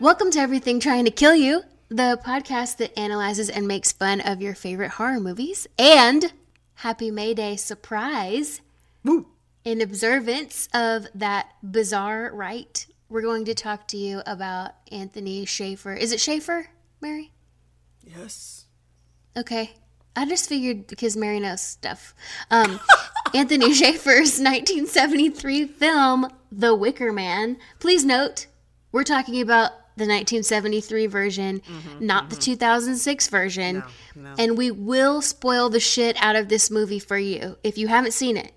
Welcome to Everything Trying to Kill You, the podcast that analyzes and makes fun of your favorite horror movies. And Happy May Day surprise! Woo. In observance of that bizarre rite, we're going to talk to you about Anthony Schaefer. Is it Schaefer, Mary? Yes. Okay. I just figured because Mary knows stuff. Um, Anthony Schaefer's 1973 film, The Wicker Man. Please note, we're talking about the 1973 version, not the 2006 version. no. And we will spoil the shit out of this movie for you if you haven't seen it.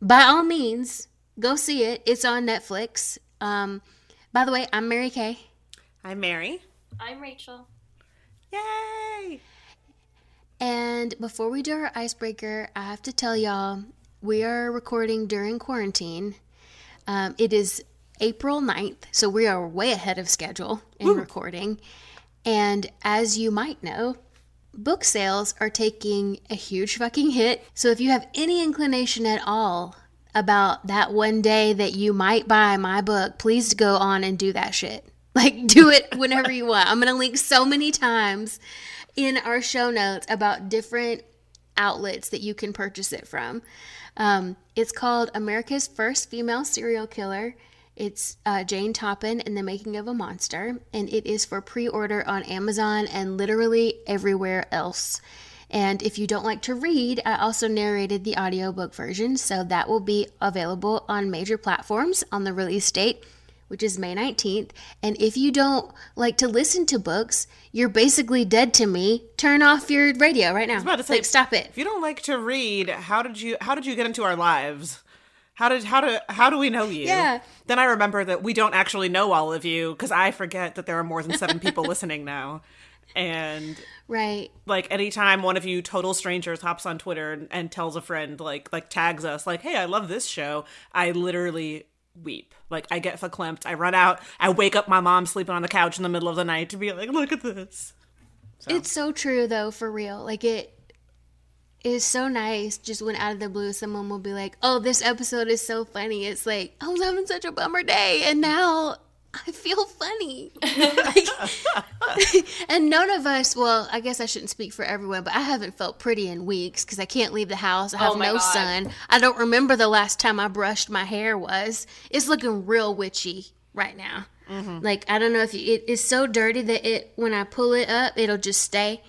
By all means, go see it. It's on Netflix. Um, by the way, I'm Mary Kay. I'm Mary. I'm Rachel. Yay! And before we do our icebreaker, I have to tell y'all we are recording during quarantine. Um, it is April 9th, so we are way ahead of schedule in recording. And as you might know, book sales are taking a huge fucking hit. So if you have any inclination at all about that one day that you might buy my book, please go on and do that shit. Like, do it whenever you want. I'm going to link so many times in our show notes about different outlets that you can purchase it from. Um, it's called America's First Female Serial Killer. It's uh, Jane Toppan in the Making of a Monster, and it is for pre order on Amazon and literally everywhere else. And if you don't like to read, I also narrated the audiobook version, so that will be available on major platforms on the release date, which is May 19th. And if you don't like to listen to books, you're basically dead to me. Turn off your radio right now. about to say- like, stop it. If you don't like to read, how did you how did you get into our lives? How did how do how do we know you? Yeah. Then I remember that we don't actually know all of you because I forget that there are more than seven people listening now. And Right. like anytime one of you total strangers hops on Twitter and, and tells a friend like like tags us like, "Hey, I love this show," I literally weep. Like I get verklempt. I run out. I wake up my mom sleeping on the couch in the middle of the night to be like, "Look at this." It's so true though, for real. Like it is so nice just when out of the blue someone will be like, Oh, this episode is so funny. It's like, I was having such a bummer day and now I feel funny. Like- and none of us, well, I guess I shouldn't speak for everyone, but I haven't felt pretty in weeks because I can't leave the house. I have Oh no God. sun. I don't remember the last time I brushed my hair was. It's looking real witchy right now. Mm-hmm. Like I don't know if you, it is so dirty that it when I pull it up, it'll just stay.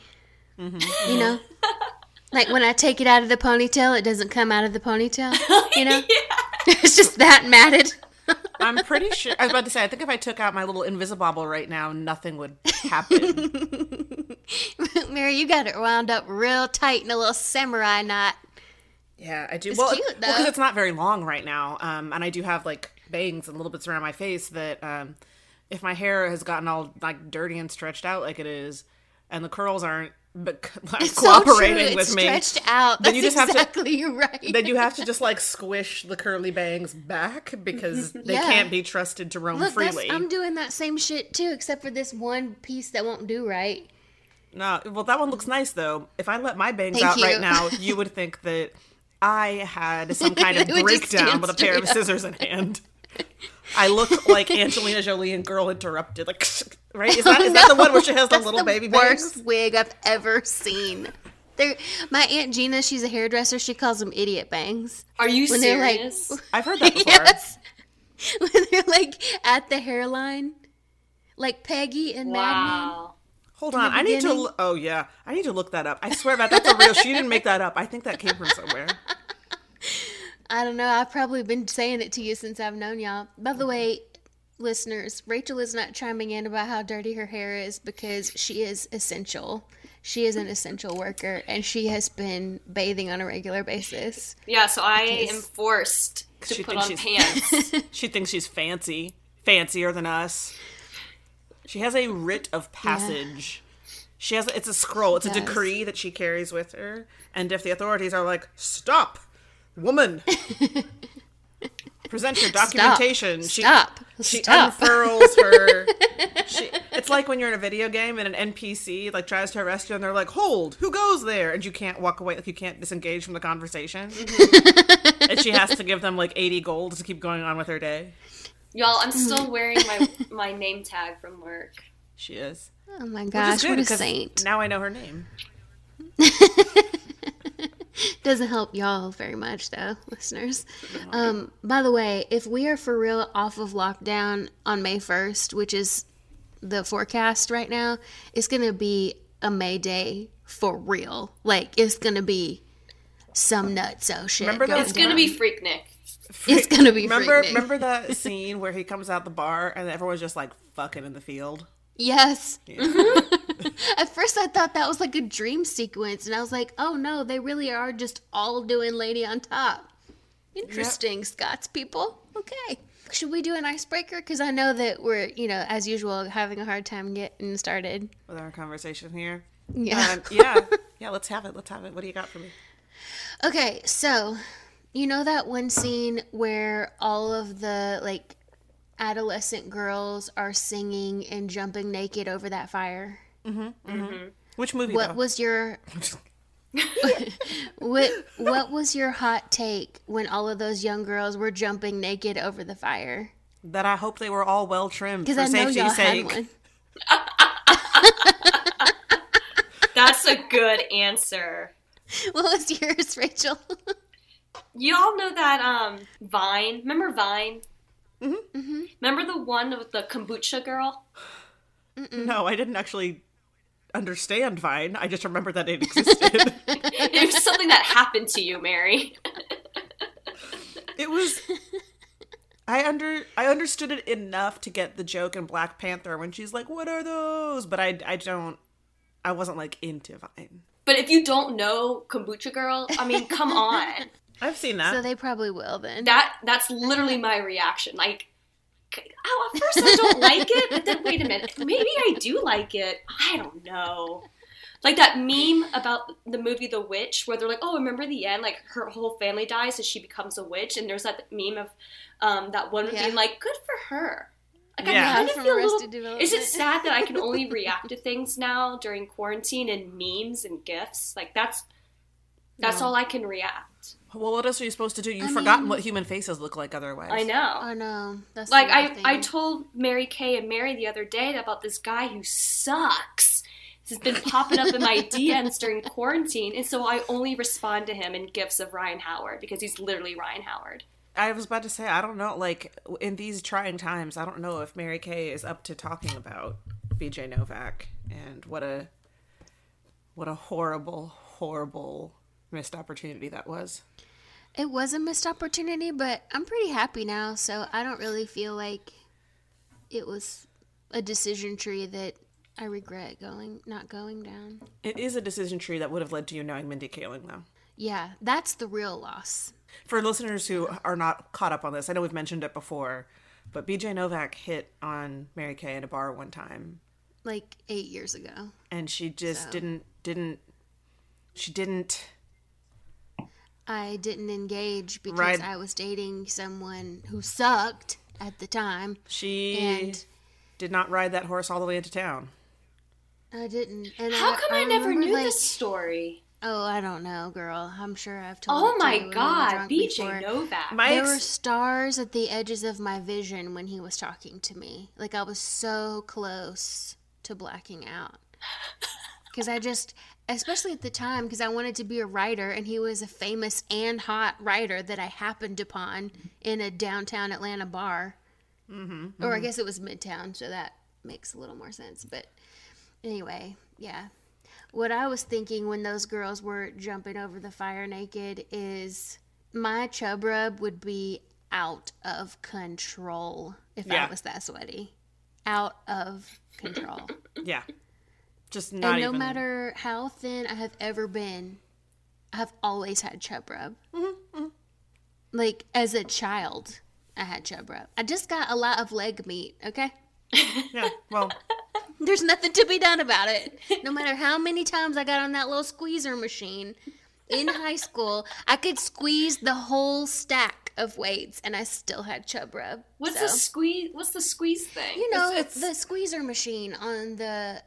Mm-hmm. You know, like when I take it out of the ponytail, it doesn't come out of the ponytail. You know, it's just that matted. I'm pretty sure. I was about to say. I think if I took out my little Invisibobble right now, nothing would happen. Mary, you got it wound up real tight in a little samurai knot. yeah, I do. It's well, cute, because though. it's not very long right now, um, and I do have like bangs and little bits around my face that, um, if my hair has gotten all like dirty and stretched out like it is, and the curls aren't but It's cooperating so true. with it's me, stretched out. Then That's you just have to- exactly right. then you have to just like squish the curly bangs back because they Yeah. can't be trusted to roam Look, freely. I'm doing that same shit too, except for this one piece that won't do right. No, well, that one looks nice though. If I let my bangs Thank out you. right now, you would think that I had some kind of It would just breakdown with a pair of scissors in hand. I look like Angelina Jolie and Girl Interrupted, like right? Is that is that the one where she has the little the baby worst bangs? wig I've ever seen. They're, my aunt Gina, she's a hairdresser. She calls them idiot bangs. Are you When they're like- serious? I've heard that before. Yes, when they're like at the hairline, like Peggy and Mad wow. Hold on, I need to. beginning. Oh yeah, I need to look that up. I swear about that's a real. She didn't make that up. I think that came from somewhere. Men. I don't know. I've probably been saying it to you since I've known y'all. By the way, listeners, Rachel is not chiming in about how dirty her hair is because she is essential. She is an essential worker, and she has been bathing on a regular basis. Yeah, so I Because- am forced to She put thinks on she's- pants. She thinks she's fancy, fancier than us. She has a writ of passage. She has it's a scroll. It's a decree that she carries with her. And if the authorities are like, "Stop, woman, present your documentation," she Stop. she Stop. unfurls her. she, it's like when you're in a video game and an NPC like tries to arrest you, and they're like, "Hold, who goes there?" And you can't walk away, like you can't disengage from the conversation. Mm-hmm. and she has to give them like 80 gold to keep going on with her day. Y'all, I'm still mm-hmm. wearing my my name tag from work. She is. Oh my Which is gosh, good, what a 'cause saint. Now I know her name. Doesn't help y'all very much though, listeners. Um, by the way, if we are for real off of lockdown on May 1st, which is the forecast right now, it's going to be a May Day for real. Like, it's going to be some nutso shit. Remember going those- It's gonna down. be Freaknik. It's gonna be Remember, Freaknik. remember that scene where he comes out the bar and everyone's just like fucking in the field. Yes. At first, I thought that was like a dream sequence, and I was like, "Oh no, they really are just all doing Lady on Top." Interesting, Scots people. Okay, should we do an icebreaker? Because I know that we're, you know, as usual, having a hard time getting started. with our conversation here. Yeah. Um, yeah, yeah. Let's have it. Let's have it. What do you got for me? Okay, so you know that one scene where all of the like adolescent girls are singing and jumping naked over that fire? Mm-hmm, mm-hmm. Mm-hmm. Which movie? What though? was your what what was your hot take when all of those young girls were jumping naked over the fire? that I hope they were all well trimmed for Because I know safety's y'all sake. had one. That's a good answer. What was yours, Rachel? You all know that um Vine. Remember Vine? Mm-hmm. Remember the one with the kombucha girl? No, I didn't actually understand Vine. I just remember that it existed. It was something that happened to you, Mary. it was. I under I understood it enough to get the joke in Black Panther when she's like, "What are those?" But I I don't. I wasn't like into Vine. But if you don't know kombucha girl, I mean, come on. I've seen that. so they probably will then. That that's literally my reaction. Like, oh, at first I don't like it, but then wait a minute, maybe I do like it. I don't know. Like that meme about the movie The Witch, where they're like, "Oh, remember the end? Like her whole family dies and she becomes a witch." And there's that meme of um, that one Yeah. being like, "Good for her." Like Yeah. I kind of feel a little. Is it sad that I can only react to things now during quarantine and memes and gifs? Like that's that's No. all I can react. Well, what else are you supposed to do? You've I forgotten mean- what human faces look like otherwise. I know. I know. that's like I, other I told Mary Kay and Mary the other day about this guy who sucks. This has been popping up in my DMs during quarantine, and so I only respond to him in gifts of Ryan Howard because he's literally Ryan Howard. I was about to say, I don't know. Like in these trying times, I don't know if Mary Kay is up to talking about BJ Novak and what a what a horrible, horrible missed opportunity that was. It was a missed opportunity, but I'm pretty happy now, so I don't really feel like it was a decision tree that I regret going not going down. It is a decision tree that would have led to you knowing Mindy Kaling, though. Yeah, that's the real loss. For listeners who are not caught up on this, I know we've mentioned it before, but BJ Novak hit on Mary Kay in a bar one time, Like eight years ago. and she just So. didn't didn't she didn't I didn't engage because Right. I was dating someone who sucked at the time, she and did not ride that horse all the way into town. I didn't. And How come I, never knew like, this story? Oh, I don't know, girl. I'm sure I've told. You. Oh it to my you when we god, BJ before. Novak. My There ex- were stars at the edges of my vision when he was talking to me. Like I was so close to blacking out. Because I just, especially at the time, because I wanted to be a writer, and he was a famous and hot writer that I happened upon in a downtown Atlanta bar. Mm-hmm, or I guess it was Midtown, so that makes a little more sense. But anyway, yeah. What I was thinking when those girls were jumping over the fire naked is my chub rub would be out of control if Yeah. I was that sweaty. Out of control. yeah, just not and no even. matter how thin I have ever been, I have always had chub rub. Mm-hmm, Like as a child, I had chub rub. I just got a lot of leg meat, okay? Yeah, well, There's nothing to be done about it. No matter how many times I got on that little squeezer machine in high school, I could squeeze the whole stack of weights and I still had chub rub. What's So, the squeeze? What's the squeeze thing? You know, It's- it's- the squeezer machine on the.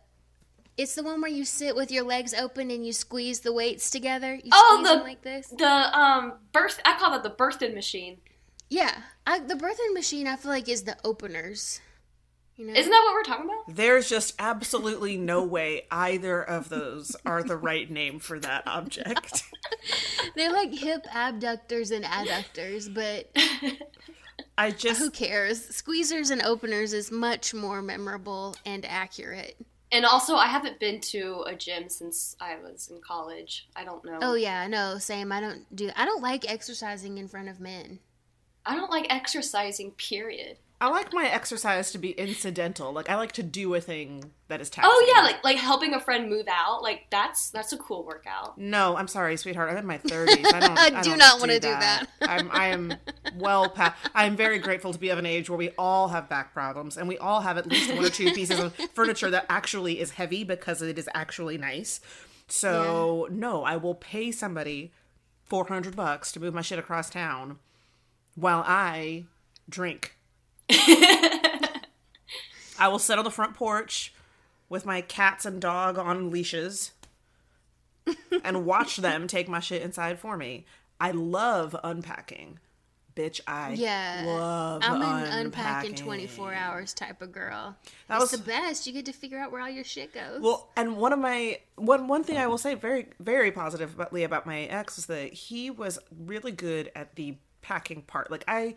It's the one where you sit with your legs open and you squeeze the weights together. You Oh, squeeze the- them like this. the um birth. I call that the birthing machine. Yeah, I, the birthing machine. I feel like is the openers. You know, Isn't that what we're talking about? There's just absolutely no way either of those are the right name for that object. they're like hip abductors and adductors, but I just who cares? Squeezers and openers is much more memorable and accurate. And also, I haven't been to a gym since I was in college. I don't know. Oh yeah, no, same. I don't do. I don't like exercising in front of men. I don't like exercising. Period. I like my exercise to be incidental. Like I like to do a thing that is taxing. Oh yeah, like like helping a friend move out. Like that's that's a cool workout. No, I'm sorry, sweetheart. I'm in my 30s. I don't. I I do don't not wanna do that. I'm. I am well past. I am very grateful to be of an age where we all have back problems and we all have at least one or two pieces of furniture that actually is heavy because it is actually nice. So no, I will pay somebody 400 bucks to move my shit across town while I drink. I will sit on the front porch with my cats and dog on leashes and watch them take my shit inside for me. I love unpacking. Bitch, I Yeah, love I'm an unpacking. unpacking 24 hours type of girl. That it's was- the best. You get to figure out where all your shit goes. Well, and one of my one one thing I will say very very positively about my ex is that he was really good at the packing part. Like I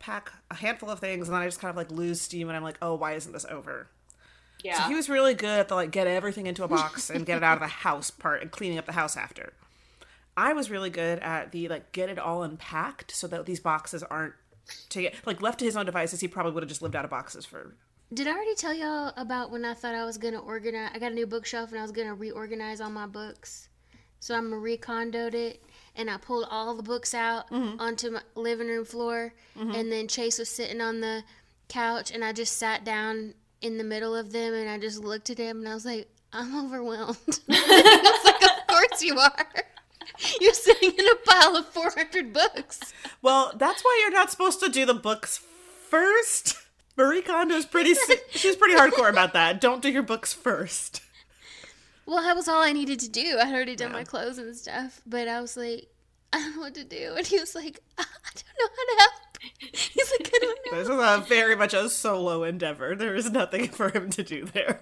pack a handful of things and then I just kind of like lose steam and I'm like, "Oh, why isn't this over?" Yeah. So he was really good at the like get everything into a box and get it out of the house part and cleaning up the house after. I was really good at the like get it all unpacked so that these boxes aren't to get like left to his own devices. He probably would have just lived out of boxes for. Did I already tell y'all about when I thought I was gonna organize? I got a new bookshelf and I was gonna reorganize all my books. So I'm recondoed it and I pulled all the books out mm-hmm. onto my living room floor. Mm-hmm. And then Chase was sitting on the couch and I just sat down in the middle of them and I just looked at him and I was like, I'm overwhelmed. I was like, Of course you are. You're sitting in a pile of 400 books. Well, that's why you're not supposed to do the books first. Marie Kondo's pretty. She's pretty hardcore about that. Don't do your books first. Well, that was all I needed to do. I had already done Yeah. my clothes and stuff, but I was like, I don't know what to do. And he was like, I don't know how to help. He's like, I don't know. This is a very much a solo endeavor. There is nothing for him to do there.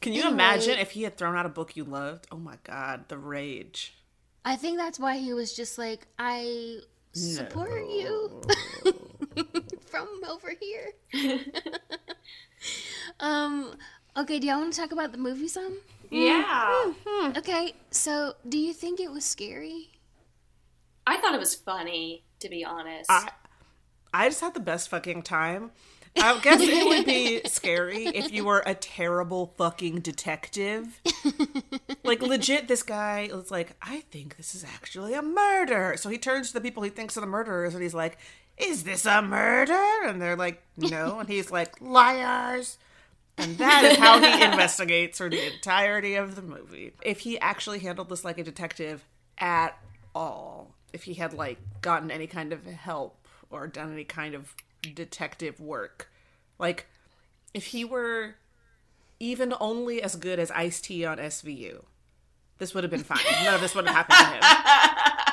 Can you Anyway. imagine if he had thrown out a book you loved? Oh my god, the rage. I think that's why he was just like, I support you from over here. um, okay, do y'all want to talk about the movie some? yeah. Hmm. Okay, so do you think it was scary? I thought it was funny, to be honest. I I just had the best fucking time. I guess it would be scary if you were a terrible fucking detective. Like legit, this guy was like, I think this is actually a murder. So he turns to the people he thinks are the murderers and he's like, Is this a murder? And they're like, No. And he's like, Liars. And that is how he investigates for the entirety of the movie. If he actually handled this like a detective at all, if he had like gotten any kind of help or done any kind of detective work, like if he were even only as good as Ice T on SVU, this would have been fine. None of this would have happened to him.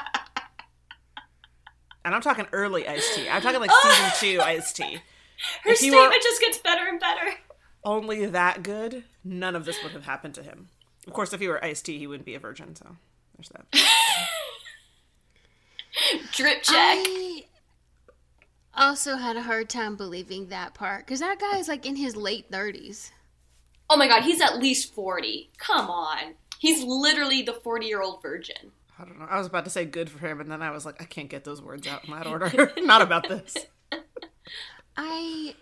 And I'm talking early Ice T. I'm talking like oh. season two Ice T. Her if statement were- just gets better and better. Only that good, none of this would have happened to him. Of course, if he were Ice T, he wouldn't be a virgin. So there's that. Drip check. I also had a hard time believing that part because that guy is like in his late 30s. Oh my god, he's at least 40. Come on. He's literally the 40 year old virgin. I don't know. I was about to say good for him, and then I was like, I can't get those words out in that order. Not about this. I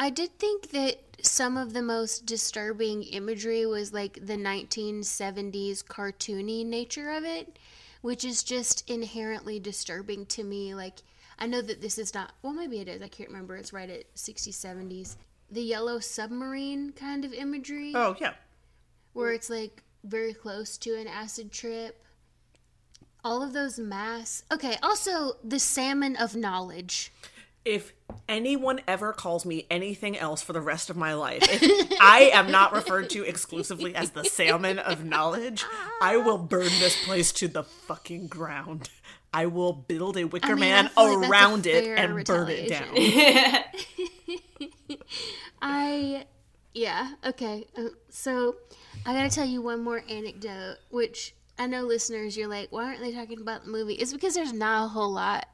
I did think that some of the most disturbing imagery was like the 1970s cartoony nature of it, which is just inherently disturbing to me. Like I know that this is not well maybe it is. I can't remember. It's right at 60s 70s. The yellow submarine kind of imagery Oh yeah. where it's like very close to an acid trip. All of those masks. Okay, also the salmon of knowledge. If anyone ever calls me anything else for the rest of my life, if I am not referred to exclusively as the salmon of knowledge, I will burn this place to the fucking ground. I will build a wicker I mean, man like around it and burn it down. I, yeah, okay. Uh, so I gotta tell you one more anecdote, which I know listeners, you're like, why aren't they talking about the movie? It's because there's not a whole lot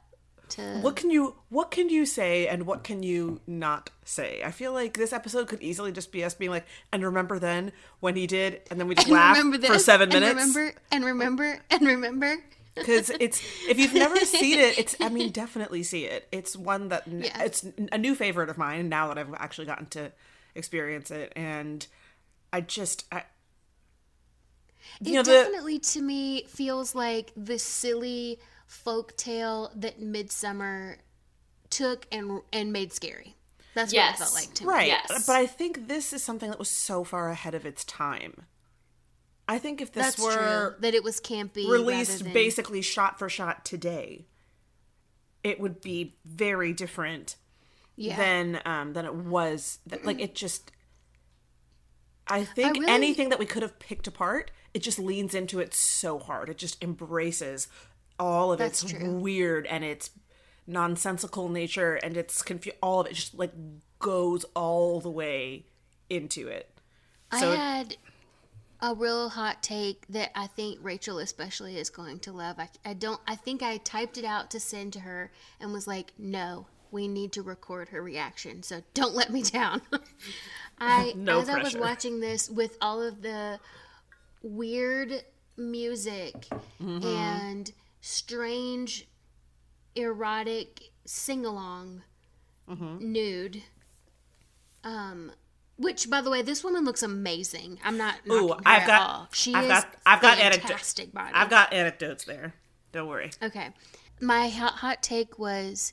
to. What can you what can you say and what can you not say? I feel like this episode could easily just be us being like, and remember then when he did, and then we just and laugh remember this, for seven and minutes. remember, and remember, and remember. because it's if you've never seen it it's i mean definitely see it it's one that Yeah. it's a new favorite of mine now that i've actually gotten to experience it and i just I, It know the definitely to me feels like the silly folk tale that Midsummer took and and made scary. That's what Yes. it felt like to me. right Yes. but i think this is something that was so far ahead of its time i think if this That's were true. That it was campy. released than- basically shot for shot today it would be very different yeah. than um than it was That- like it just i think really- anything that we could have picked apart it just leans into it so hard it just embraces all of That's its true. weird and its nonsensical nature and its confu- all of it just like goes all the way into it so I had a real hot take that I think Rachel especially is going to love. I, I don't. I think I typed it out to send to her and was like, "No, we need to record her reaction. So don't let me down." I No as I was watching this with all of the weird music Mm-hmm. and strange erotic sing-along Mm-hmm. nude. Um which by the way this woman looks amazing. I'm not Ooh, I've at got- all. she I've is got- I've got anecdo- fantastic body i've got anecdotes there. Don't worry. Okay. My hot, hot take was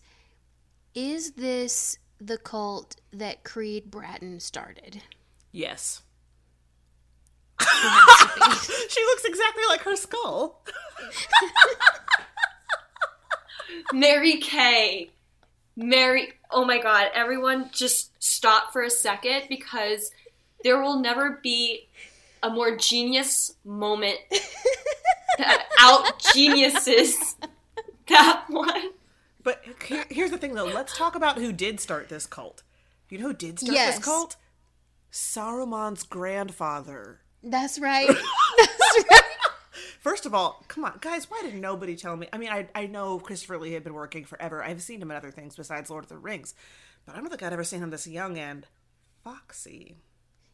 is this the cult that creed bratton started? Yes It has to be. she looks exactly like her skull Mary Kay. Mary, oh my god, everyone just stop for a second because there will never be a more genius moment that out geniuses that one. But here, here's the thing, though. Let's talk about who did start this cult. You know who did start Yes. this cult? Saruman's grandfather. That's right that's right First of all, come on, guys. Why did nobody tell me? I mean, I I know Christopher Lee had been working forever. I've seen him in other things besides Lord of the Rings, but I don't think I'd ever seen him this young and foxy.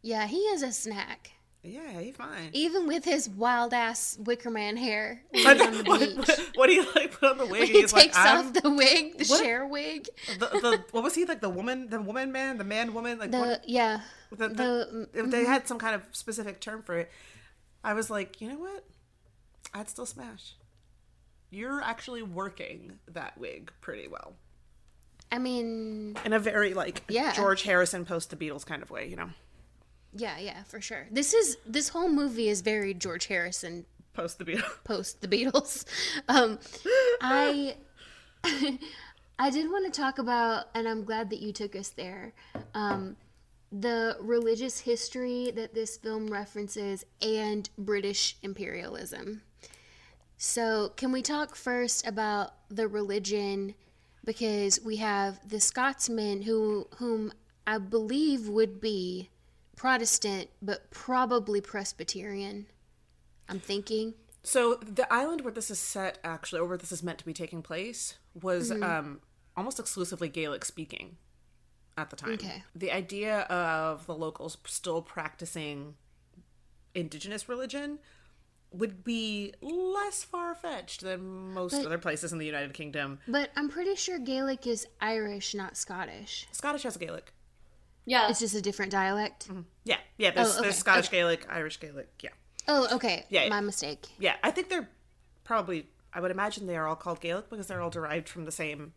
yeah he is a snack Yeah, he's fine. even with his wild ass wickerman hair What, on the what, what, what do you like put on the wig? when he He's like, takes I'm off the wig the What- share wig the, the what was he like the woman the woman man the man woman like the what, yeah the, the, the- mm-hmm. they had some kind of specific term for it. I was like, you know what? I'd still smash. You're actually working that wig pretty well i mean in a very like Yeah. George Harrison post the Beatles kind of way, you know. Yeah, yeah, for sure. This is this whole movie is very George Harrison Post the Beatles. post the Beatles. Um, I I did want to talk about, and I'm glad that you took us there. Um, the religious history that this film references and British imperialism. So, can we talk first about the religion? Because we have the Scotsman who, whom I believe would be Protestant, but probably Presbyterian. I'm thinking. So the island where this is set, actually, or where this is meant to be taking place, was Mm-hmm. um, almost exclusively Gaelic speaking at the time. Okay. The idea of the locals still practicing indigenous religion would be less far fetched than most But- other places in the United Kingdom. But I'm pretty sure Gaelic is Irish, not Scottish. Scottish has Gaelic. Yeah. It's just a different dialect. Mm-hmm. Yeah, yeah. There's, Oh, okay, there's Scottish okay. Gaelic, Irish Gaelic. Yeah, Oh, okay. Yeah. My mistake. yeah. I think they're probably. I would imagine they are all called Gaelic because they're all derived from the same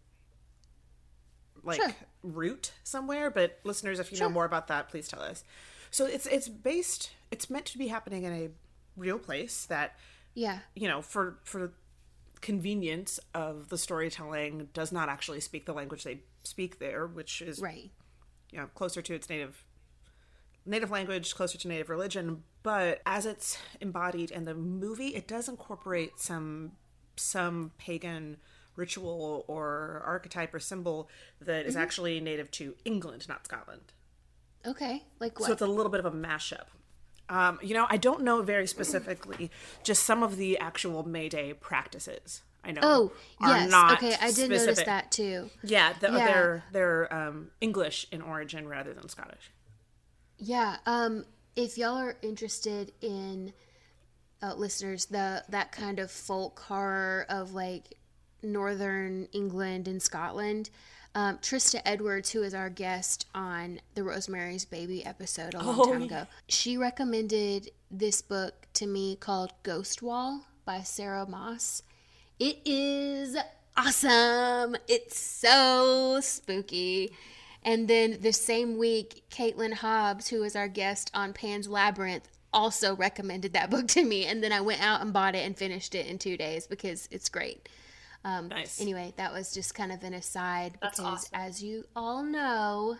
like Sure. root somewhere. But listeners, if you know more about that, please tell us. So it's it's based. It's meant to be happening in a real place that Yeah. you know for for convenience of the storytelling does not actually speak the language they speak there, which is Right. You know closer to its native native language closer to native religion but as it's embodied in the movie it does incorporate some some pagan ritual or archetype or symbol that is actually native to England, not Scotland. Okay, like what? So it's a little bit of a mashup. Um, you know, I don't know very specifically, just some of the actual May Day practices. I know. oh, yes. not Okay, I did notice that too. Yeah, the, Yeah. they're they're um, English in origin rather than Scottish. Yeah. Um, if y'all are interested in uh, listeners, the that kind of folk horror of like northern England and Scotland, um, Trista Edwards, who is our guest on the Rosemary's Baby episode a long Oh, time yeah. ago, she recommended this book to me called Ghost Wall by Sarah Moss. It is awesome. It's so spooky. And then the same week, Caitlin Hobbs, who was our guest on Pan's Labyrinth, also recommended that book to me. And then I went out and bought it and finished it in two days because it's great. Um, Nice. Anyway, that was just kind of an aside That's because, awesome. as you all know,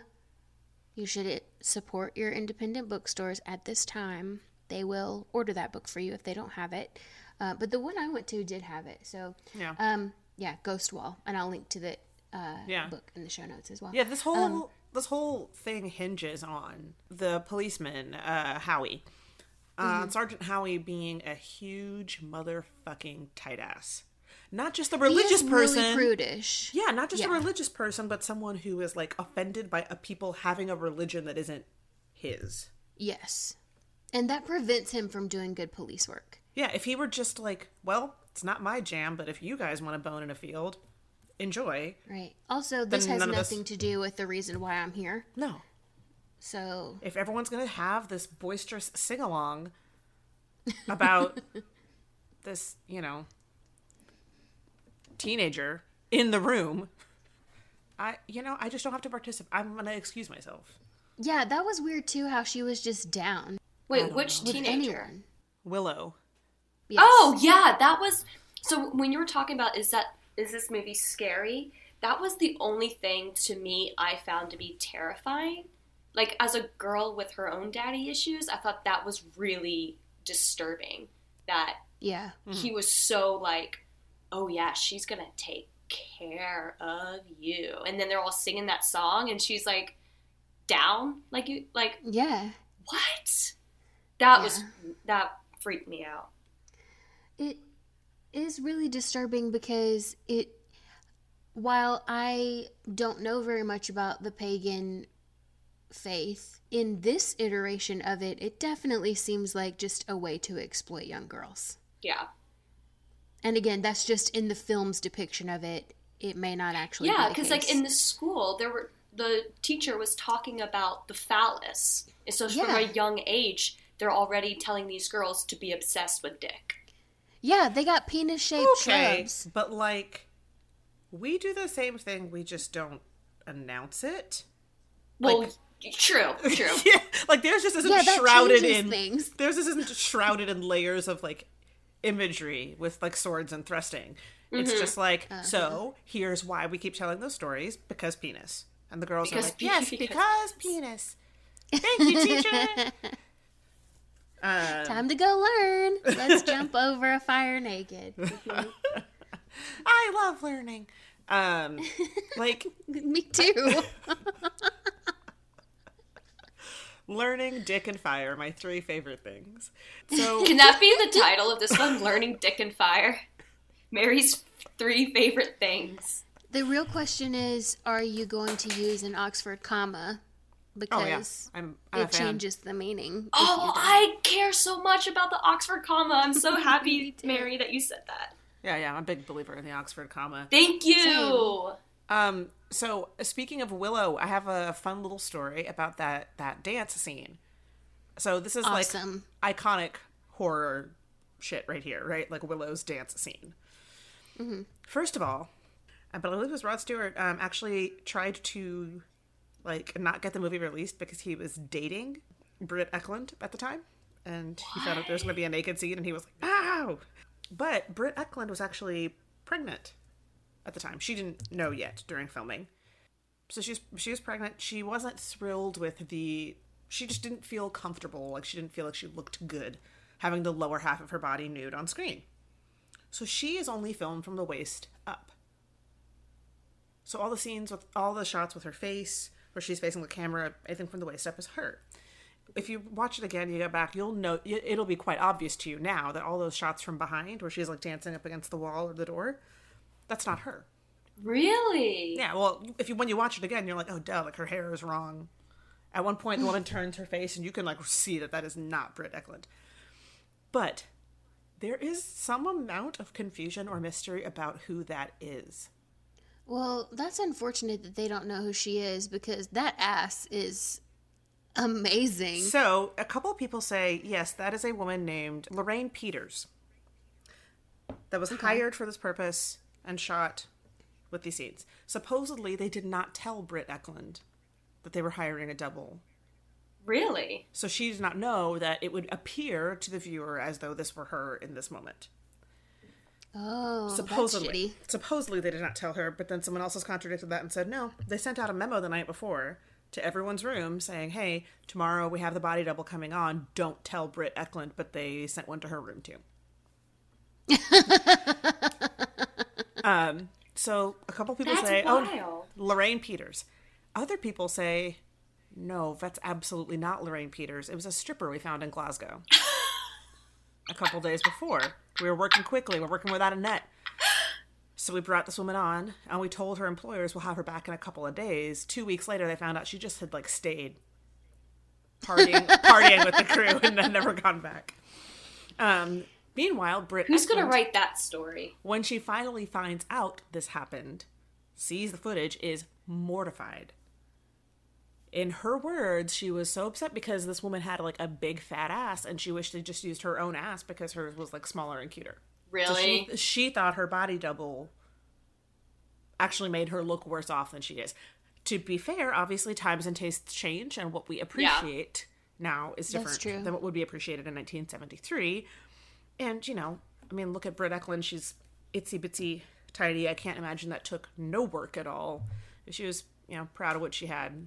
you should support your independent bookstores at this time. They will order that book for you if they don't have it. Uh, but the one I went to did have it. So, Yeah. um, yeah, Ghost Wall, and I'll link to the uh, Yeah. book in the show notes as well. Yeah, this whole Um, this whole thing hinges on the policeman uh, Howie, uh, Mm-hmm. Sergeant Howie being a huge motherfucking tight ass. Not just a religious person. really prudish. Yeah, not just a religious person, but someone who is like offended by a people having a religion that isn't his. Yes, and that prevents him from doing good police work. Yeah, if he were just like, well, it's not my jam, but if you guys want to bone in a field, enjoy. Right. Also, this has none of us- nothing to do with the reason why I'm here. No. So, If everyone's going to have this boisterous sing along about this, you know, teenager in the room, I, you know, I just don't have to participate. I'm going to excuse myself. yeah, that was weird too. How she was just down Wait, which with teenager? Willow. Yes. Oh yeah, that was. So when you were talking about is that is this movie scary? That was the only thing to me I found to be terrifying. Like as a girl with her own daddy issues, I thought that was really disturbing. That yeah. Hmm. he was so like, oh yeah, she's gonna take care of you, and then they're all singing that song, and she's like down, like you like Yeah. what? That Yeah. was that freaked me out. It is really disturbing because it, while I don't know very much about the pagan faith, in this iteration of it, it definitely seems like just a way to exploit young girls. Yeah. And again, that's just in the film's depiction of it. It may not actually. Yeah, be because like in the school, there were the teacher was talking about the phallus, and so from Yeah. a young age, they're already telling these girls to be obsessed with dick. Yeah, they got penis-shaped Okay, shrubs. but like, we do the same thing, we just don't announce it. Well, Like- true, true. yeah, like theirs just isn't Yeah, that shrouded in things. Theirs just isn't shrouded in layers of like imagery with like swords and thrusting. It's Mm-hmm. just like Uh-huh. so. Here's why we keep telling those stories because penis, and the girls Because are like, pe- yes, because because penis. Thank you, teacher. um, Time to go learn. Let's jump over a fire naked. I love learning. Um, like Me too. learning, dick, and fire, my three favorite things. So Can that be the title of this one? Learning dick and fire. Mary's three favorite things. The real question is are you going to use an Oxford comma? Oh yeah, Because I'm, I'm a it fan. changes the meaning. Oh. I care so much about the Oxford comma. I'm so happy. Mary, that you said that. Yeah, yeah, I'm a big believer in the Oxford comma. Thank you. Um, so speaking of Willow, I have a fun little story about that that dance scene. So this is Awesome. like iconic horror shit right here, right? Like Willow's dance scene. First of all, I believe it was Rod Stewart um, actually tried to like not get the movie released because he was dating Britt Ekland at the time, and he found out there was going to be a naked scene, and he was like, "Ow!" But Britt Ekland was actually pregnant at the time. She didn't know yet during filming. So she was she was pregnant. She wasn't thrilled with the she just didn't feel comfortable, like she didn't feel like she looked good having the lower half of her body nude on screen. So she is only filmed from the waist up. So all the scenes with all the shots with her face, where she's facing the camera, anything from the waist up is her. If you watch it again, you go back, you'll know it'll be quite obvious to you now that all those shots from behind, where she's like dancing up against the wall or the door, that's not her. Really? Yeah. Well, if you when you watch it again, you're like, oh, duh, like her hair is wrong. At one point, the woman turns her face, and you can like see that that is not Britt Ekland. But there is some amount of confusion or mystery about who that is. Well, that's unfortunate that they don't know who she is because that ass is amazing. So, a couple of people say, yes, that is a woman named Lorraine Peters that was okay. hired for this purpose and shot with these scenes. Supposedly, they did not tell Britt Ekland that they were hiring a double. Really? So she did not know that it would appear to the viewer as though this were her in this moment. Oh, supposedly, supposedly they did not tell her, but then someone else has contradicted that and said no. They sent out a memo the night before to everyone's room saying, "Hey, tomorrow we have the body double coming on. Don't tell Britt Ekland." But they sent one to her room too. um. So a couple people That's say, wild. "Oh, Lorraine Peters." Other people say, "No, that's absolutely not Lorraine Peters. It was a stripper we found in Glasgow." a couple days before. We were working quickly. We're working without a net. So we brought this woman on, and we told her employers we'll have her back in a couple of days. Two weeks later, they found out she just had like stayed partying, partying with the crew, and then never gone back. Um, meanwhile, Britt, who's going to write that story? When she finally finds out this happened, sees the footage, is mortified in her words, she was so upset because this woman had like a big fat ass and she wished they just used her own ass because hers was like smaller and cuter. Really? So she, she thought her body double actually made her look worse off than she is. To be fair, obviously times and tastes change and what we appreciate yeah. now is different than what would be appreciated in 1973. And, you know, I mean, look at Britt Ekland. She's itsy bitsy tidy. I can't imagine that took no work at all. She was, you know, proud of what she had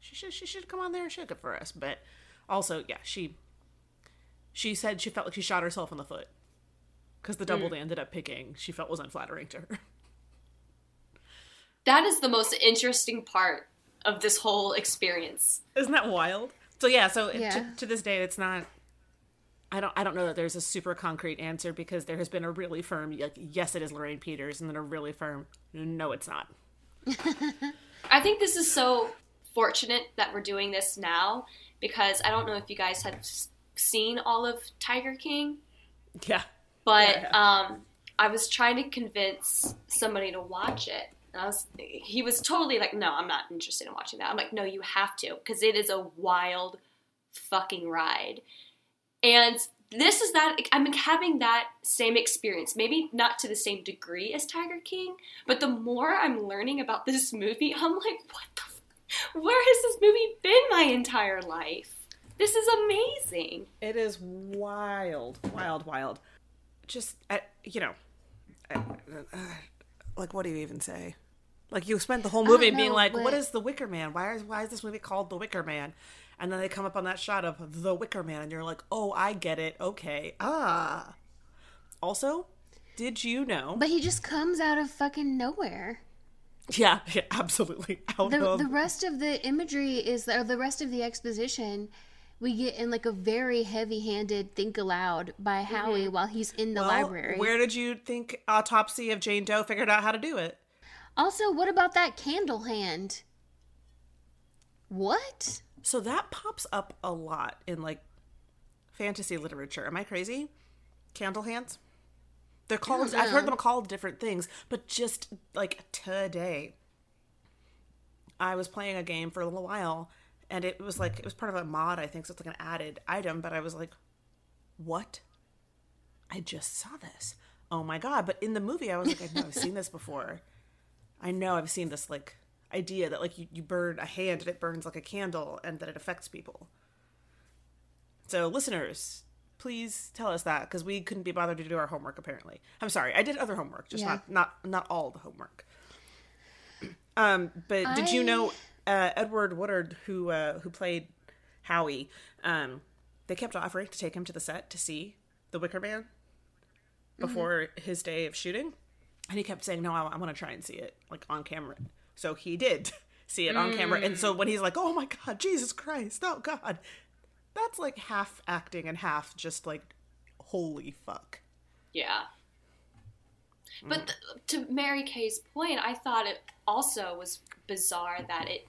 she should she should come on there and shake it for us. But also, yeah, she she said she felt like she shot herself in the foot because the double mm. they ended up picking she felt was unflattering to her. That is the most interesting part of this whole experience. Isn't that wild? So yeah, so yeah. To, to this day, it's not. I don't. I don't know that there's a super concrete answer because there has been a really firm like yes, it is Lorraine Peters, and then a really firm no, it's not. I think this is so fortunate that we're doing this now because I don't know if you guys have seen all of Tiger King. Yeah. But yeah, yeah. Um, I was trying to convince somebody to watch it. And I was, he was totally like, no, I'm not interested in watching that. I'm like, no, you have to because it is a wild fucking ride. And this is that I'm having that same experience. Maybe not to the same degree as Tiger King, but the more I'm learning about this movie, I'm like, what the where has this movie been my entire life? This is amazing. It is wild, wild, wild. Just, uh, you know, uh, uh, like, what do you even say? Like, you spent the whole movie being like, but... what is The Wicker Man? Why is, why is this movie called The Wicker Man? And then they come up on that shot of The Wicker Man, and you're like, oh, I get it. Okay. Ah. Also, did you know? But he just comes out of fucking nowhere. Yeah, yeah absolutely. The, the rest of the imagery is, or the rest of the exposition, we get in like a very heavy-handed think aloud by Howie mm-hmm. while he's in the well, library. Where did you think autopsy of Jane Doe figured out how to do it? Also, what about that candle hand? What? So that pops up a lot in like fantasy literature. Am I crazy? Candle hands? They're called. I've heard them called different things, but just like today, I was playing a game for a little while, and it was like it was part of a mod, I think, so it's like an added item. But I was like, "What? I just saw this! Oh my god!" But in the movie, I was like, "I know I've seen this before. I know I've seen this like idea that like you, you burn a hand and it burns like a candle, and that it affects people." So, listeners, please tell us that because we couldn't be bothered to do our homework apparently. I'm sorry i did other homework just yeah. not not not all the homework. Um but I... did you know uh, edward woodward who uh, who played howie um they kept offering to take him to the set to see the wicker man before his day of shooting, and he kept saying, "No, I, I want to try and see it like on camera." So he did see it on camera, and so when he's like, "Oh my God, Jesus Christ, oh God," that's like half acting and half just like, "Holy fuck." Yeah. But th- to Mary Kay's point, I thought it also was bizarre that it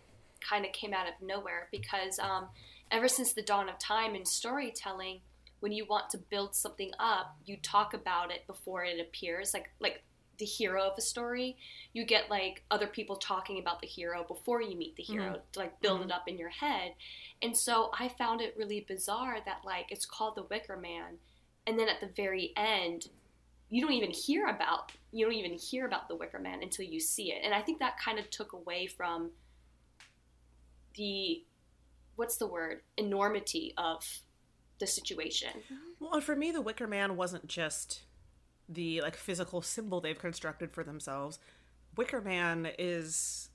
kind of came out of nowhere because um, ever since the dawn of time in storytelling, when you want to build something up, you talk about it before it appears. Like like the hero of a story, you get like other people talking about the hero before you meet the mm-hmm. hero to like build it mm-hmm. up in your head. And so I found it really bizarre that like it's called The Wicker Man, and then at the very end, you don't even hear about you don't even hear about the Wicker Man until you see it. And I think that kind of took away from the what's the word enormity of the situation. Well, and for me, the Wicker Man wasn't just the like physical symbol they've constructed for themselves. Wicker Man is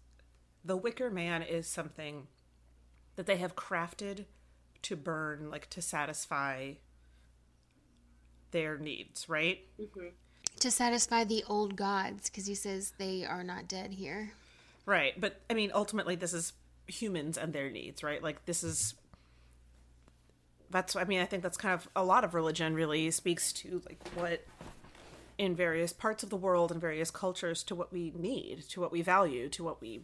the Wicker Man is something that they have crafted to burn, like to satisfy their needs, right? Mm-hmm. To satisfy the old gods, because he says they are not dead here. Right. But I mean, ultimately, this is humans and their needs, right? Like, this is. That's, I mean, I think that's kind of a lot of religion really speaks to, like, what in various parts of the world and various cultures to what we need, to what we value, to what we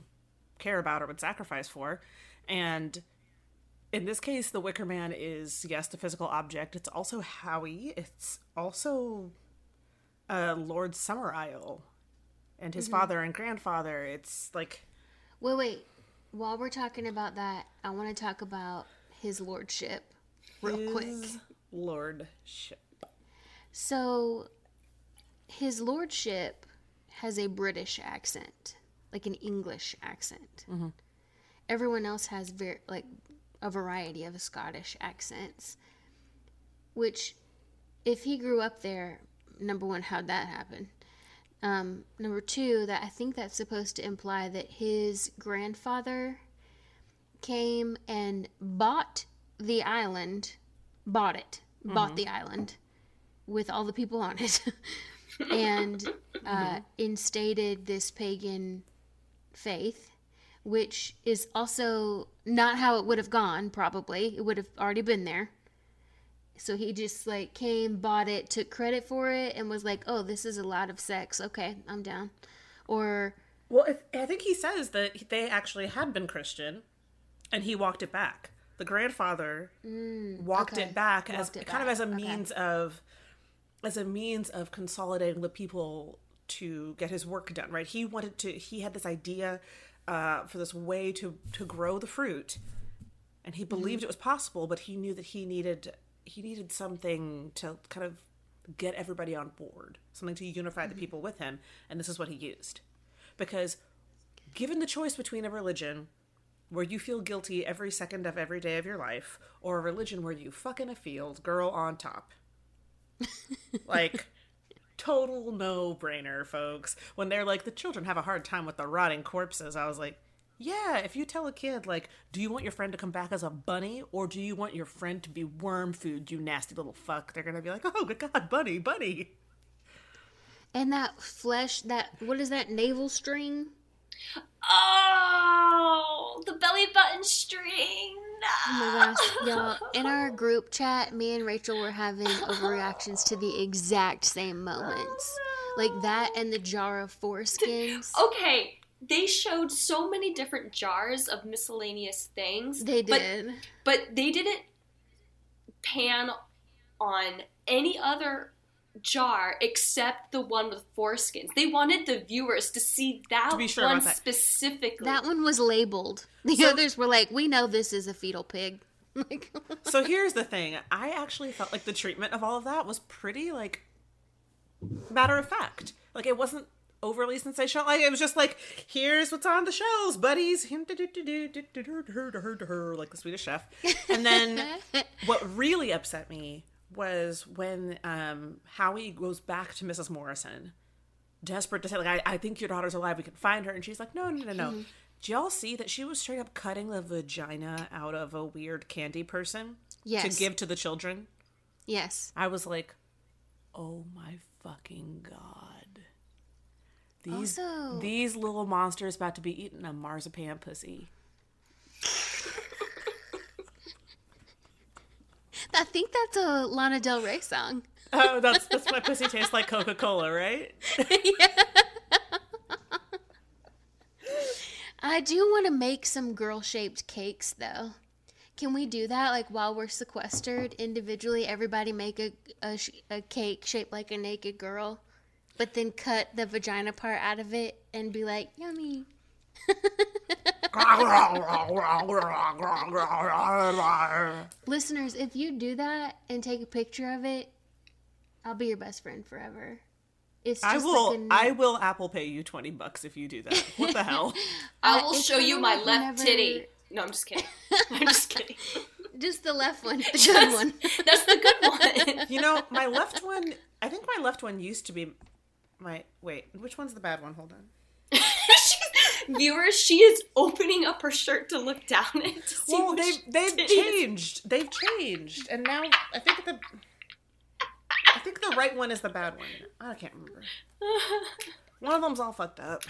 care about or would sacrifice for. And in this case, the Wicker Man is, yes, the physical object. It's also Howie. It's also uh, Lord Summerisle and his father and grandfather. It's like. Wait, wait. While we're talking about that, I want to talk about his lordship real quick. his Lordship. So, his lordship has a British accent, like an English accent. Everyone else has ver- like a variety of Scottish accents. Which, if he grew up there, number one, how'd that happen? Um, number two, that I think that's supposed to imply that his grandfather came and bought the island, bought it, bought the island with all the people on it, and uh, instated this pagan faith, which is also not how it would have gone, probably. It would have already been there. So he just like came, bought it, took credit for it, and was like, "Oh, this is a lot of sex. Okay, I'm down." Or Well, if, I think he says that they actually had been Christian, and he walked it back. The grandfather walked okay. it back as it kind of as a Okay. means of as a means of consolidating the people to get his work done. Right? He wanted to. He had this idea uh, for this way to to grow the fruit, and he believed it was possible, but he knew that he needed he needed something to kind of get everybody on board, something to unify the people with him, and this is what he used. Because given the choice between a religion where you feel guilty every second of every day of your life, or a religion where you fuck in a field, girl on top. Like, total no brainer, folks. When they're like, the children have a hard time with the rotting corpses, I was like, yeah, if you tell a kid, like, do you want your friend to come back as a bunny, or do you want your friend to be worm food, you nasty little fuck? They're gonna be like, oh, good God, bunny, bunny. and that flesh, that what is that navel string? Oh, the belly button string. Oh my gosh, y'all! In our group chat, me and Rachel were having overreactions to the exact same moments, like that and the jar of foreskins. Okay, they showed so many different jars of miscellaneous things. They but- did. but they didn't pan on any other jar except the one with foreskins. They wanted the viewers to see that be sure one that. specifically. that one was labeled. The others were like, "We know this is a fetal pig." Like, so here's the thing i actually felt like the treatment of all of that was pretty like matter of fact like it wasn't overly sensational like it was just like here's what's on the shelves buddies like the swedish chef and then what really upset me was when um howie goes back to mrs morrison desperate to say like I, I think your daughter's alive we can find her and she's like no no no no do y'all see that she was straight up cutting the vagina out of a weird candy person Yes. to give to the children yes, i was like Oh my fucking god. These Also- these little monsters about to be eating a marzipan pussy. I think that's a Lana Del Rey song. Oh, that's that's my pussy tastes like Coca Cola, right? I do want to make some girl shaped cakes though. Can we do that? Like while we're sequestered individually, everybody make a, a, a cake shaped like a naked girl, but then cut the vagina part out of it and be like, yummy. Listeners, if you do that and take a picture of it, I'll be your best friend forever. It's just I will Like a, I will Apple pay you twenty bucks if you do that. What the hell? I Uh, will it's show you my like left whenever- titty. No, I'm just kidding. I'm just kidding. just the left one, the good one. That's the good one. You know, my left one I think my left one used to be my wait, which one's the bad one? Hold on. She's- Viewers, she is opening up her shirt to look down it. To see Well, what they've they've it is. changed. They've changed, and now I think the I think the right one is the bad one. I can't remember. One of them's all fucked up.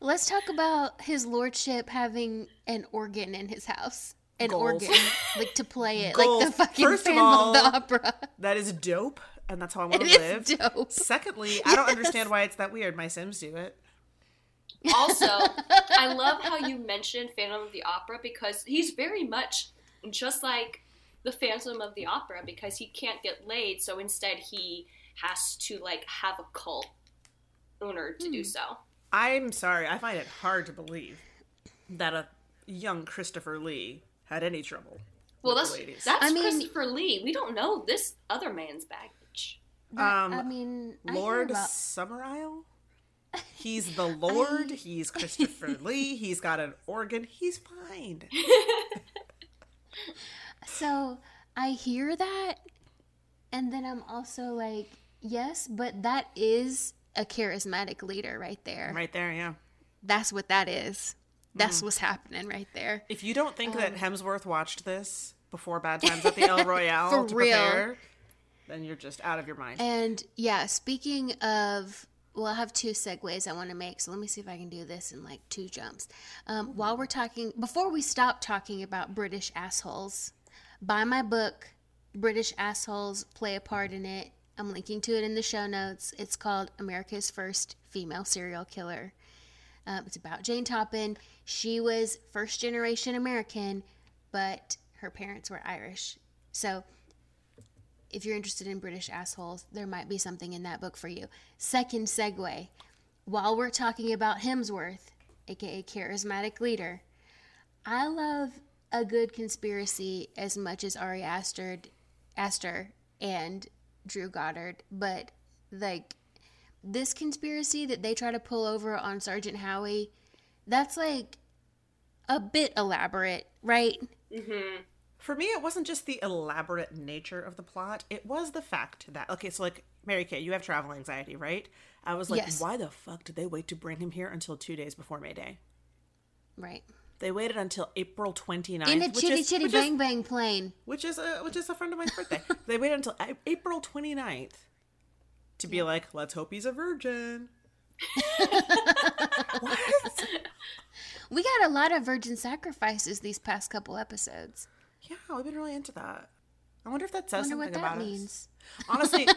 Let's talk about his lordship having an organ in his house. An Goals. organ, like to play it, Goals. like the fucking First of Phantom of the Opera. That is dope, and that's how I want It to live. dope. Secondly, I don't understand why it's that weird. My Sims do it. Also, I love how you mentioned Phantom of the Opera because he's very much just like the Phantom of the Opera because he can't get laid, so instead he has to like have a cult owner to Hmm. do so. I'm sorry. I find it hard to believe that a young Christopher Lee had any trouble. Well, with that's the ladies. that's I mean- Christopher Lee. We don't know this other man's baggage. That- Um, I mean, I Lord about- Summerisle. He's the Lord. He's Christopher Lee. He's got an organ. He's fine. So I hear that, and then I'm also like, yes, but that is a charismatic leader right there. Right there, yeah. That's what that is. Mm. That's what's happening right there. If you don't think that Hemsworth watched this before Bad Times at the El Royale For real. prepare, then you're just out of your mind. And yeah, speaking of, well, I have two segues I want to make. So let me see if I can do this in like two jumps. Um, while we're talking, before we stop talking about British assholes, buy my book, British Assholes Play a Part in It. I'm linking to it in the show notes. It's called America's First Female Serial Killer. Um, it's about Jane Toppan. She was first generation American, but her parents were Irish. So if you're interested in British assholes, there might be something in that book for you. Second segue. While we're talking about Hemsworth, aka charismatic leader, I love a good conspiracy as much as Ari Aster, Aster and Drew Goddard, but like this conspiracy that they try to pull over on Sergeant Howie, that's like a bit elaborate, right? Mm-hmm. For me, it wasn't just the elaborate nature of the plot. It was the fact that okay, so like Mary Kay, you have travel anxiety, right? I was like, Yes. why the fuck did they wait to bring him here until two days before May Day? Right. They waited until April 29th, In a which chitty is, chitty bang is, bang plane. which is a which is a friend of mine's birthday. they waited until A- April 29th to be like, let's hope he's a virgin. what? We got a lot of virgin sacrifices these past couple episodes. Yeah, we've been really into that. I wonder if that says Wonder something what that about means. us. Honestly,